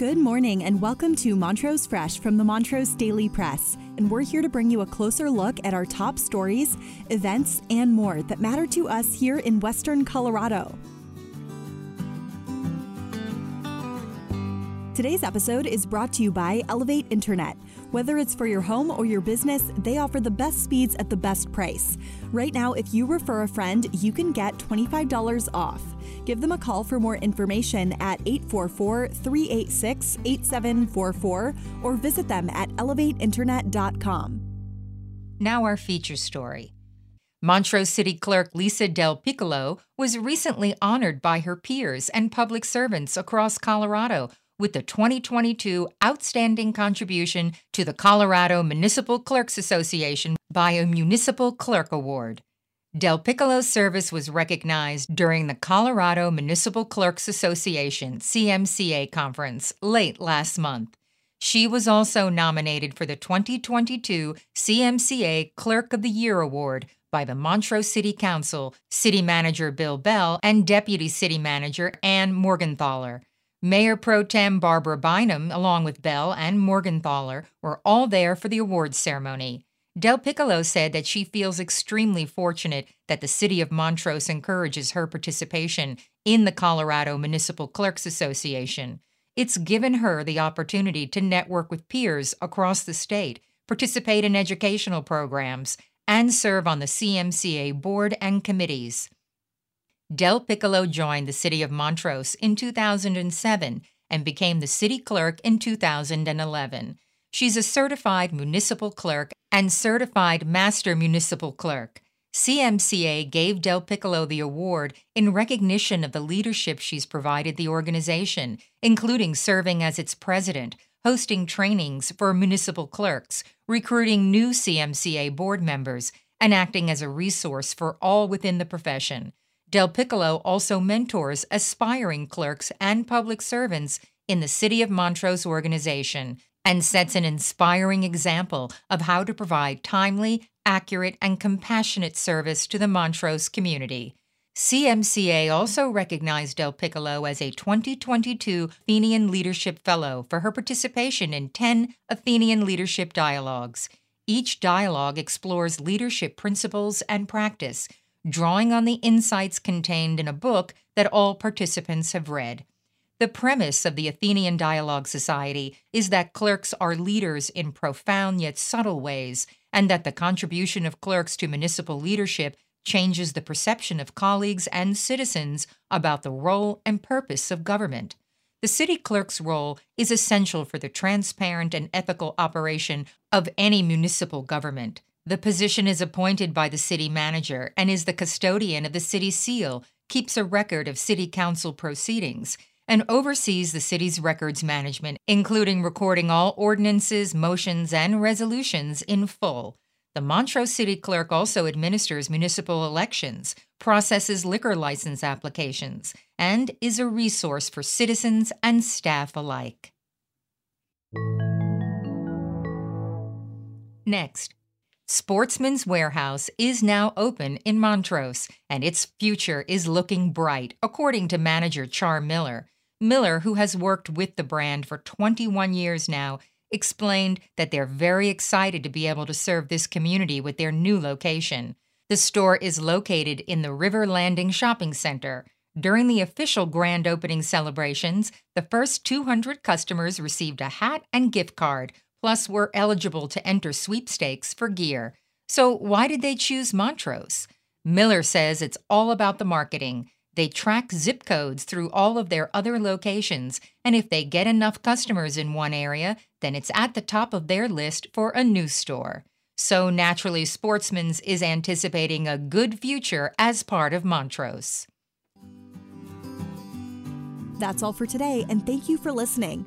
Good morning and welcome to Montrose Fresh from the Montrose Daily Press. And we're here to bring you a closer look at our top stories, events, and more that matter to us here in Western Colorado. Today's episode is brought to you by Elevate Internet. Whether it's for your home or your business, they offer the best speeds at the best price. Right now, if you refer a friend, you can get $25 off. Give them a call for more information at 844 386 8744 or visit them at elevateinternet.com. Now, our feature story. Montrose City Clerk Lisa Del Piccolo was recently honored by her peers and public servants across Colorado with the 2022 Outstanding Contribution to the Colorado Municipal Clerks Association by a Municipal Clerk Award. Del Piccolo's service was recognized during the Colorado Municipal Clerks Association CMCA conference late last month. She was also nominated for the 2022 CMCA Clerk of the Year Award by the Montrose City Council, City Manager Bill Bell, and Deputy City Manager Ann Morgenthaler. Mayor Pro Tem Barbara Bynum, along with Bell and Morgenthaler, were all there for the awards ceremony. Del Piccolo said that she feels extremely fortunate that the city of Montrose encourages her participation in the Colorado Municipal Clerks Association. It's given her the opportunity to network with peers across the state, participate in educational programs, and serve on the CMCA board and committees. Del Piccolo joined the city of Montrose in 2007 and became the city clerk in 2011. She's a certified municipal clerk and certified master municipal clerk. CMCA gave Del Piccolo the award in recognition of the leadership she's provided the organization, including serving as its president, hosting trainings for municipal clerks, recruiting new CMCA board members, and acting as a resource for all within the profession. Del Piccolo also mentors aspiring clerks and public servants in the City of Montrose organization and sets an inspiring example of how to provide timely, accurate, and compassionate service to the Montrose community. CMCA also recognized Del Piccolo as a 2022 Athenian Leadership Fellow for her participation in 10 Athenian Leadership Dialogues. Each dialogue explores leadership principles and practice drawing on the insights contained in a book that all participants have read. The premise of the Athenian Dialogue Society is that clerks are leaders in profound yet subtle ways, and that the contribution of clerks to municipal leadership changes the perception of colleagues and citizens about the role and purpose of government. The city clerk's role is essential for the transparent and ethical operation of any municipal government. The position is appointed by the city manager and is the custodian of the city seal, keeps a record of city council proceedings, and oversees the city's records management, including recording all ordinances, motions, and resolutions in full. The Montrose City Clerk also administers municipal elections, processes liquor license applications, and is a resource for citizens and staff alike. Next, Sportsman's Warehouse is now open in Montrose, and its future is looking bright, according to manager Char Miller. Miller, who has worked with the brand for 21 years now, explained that they're very excited to be able to serve this community with their new location. The store is located in the River Landing Shopping Center. During the official grand opening celebrations, the first 200 customers received a hat and gift card plus were eligible to enter sweepstakes for gear. So, why did they choose Montrose? Miller says it's all about the marketing. They track zip codes through all of their other locations, and if they get enough customers in one area, then it's at the top of their list for a new store. So, naturally, Sportsman's is anticipating a good future as part of Montrose. That's all for today, and thank you for listening.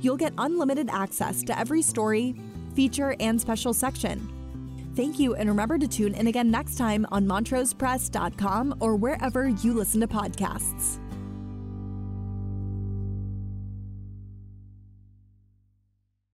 You'll get unlimited access to every story, feature, and special section. Thank you, and remember to tune in again next time on MontrosePress.com or wherever you listen to podcasts.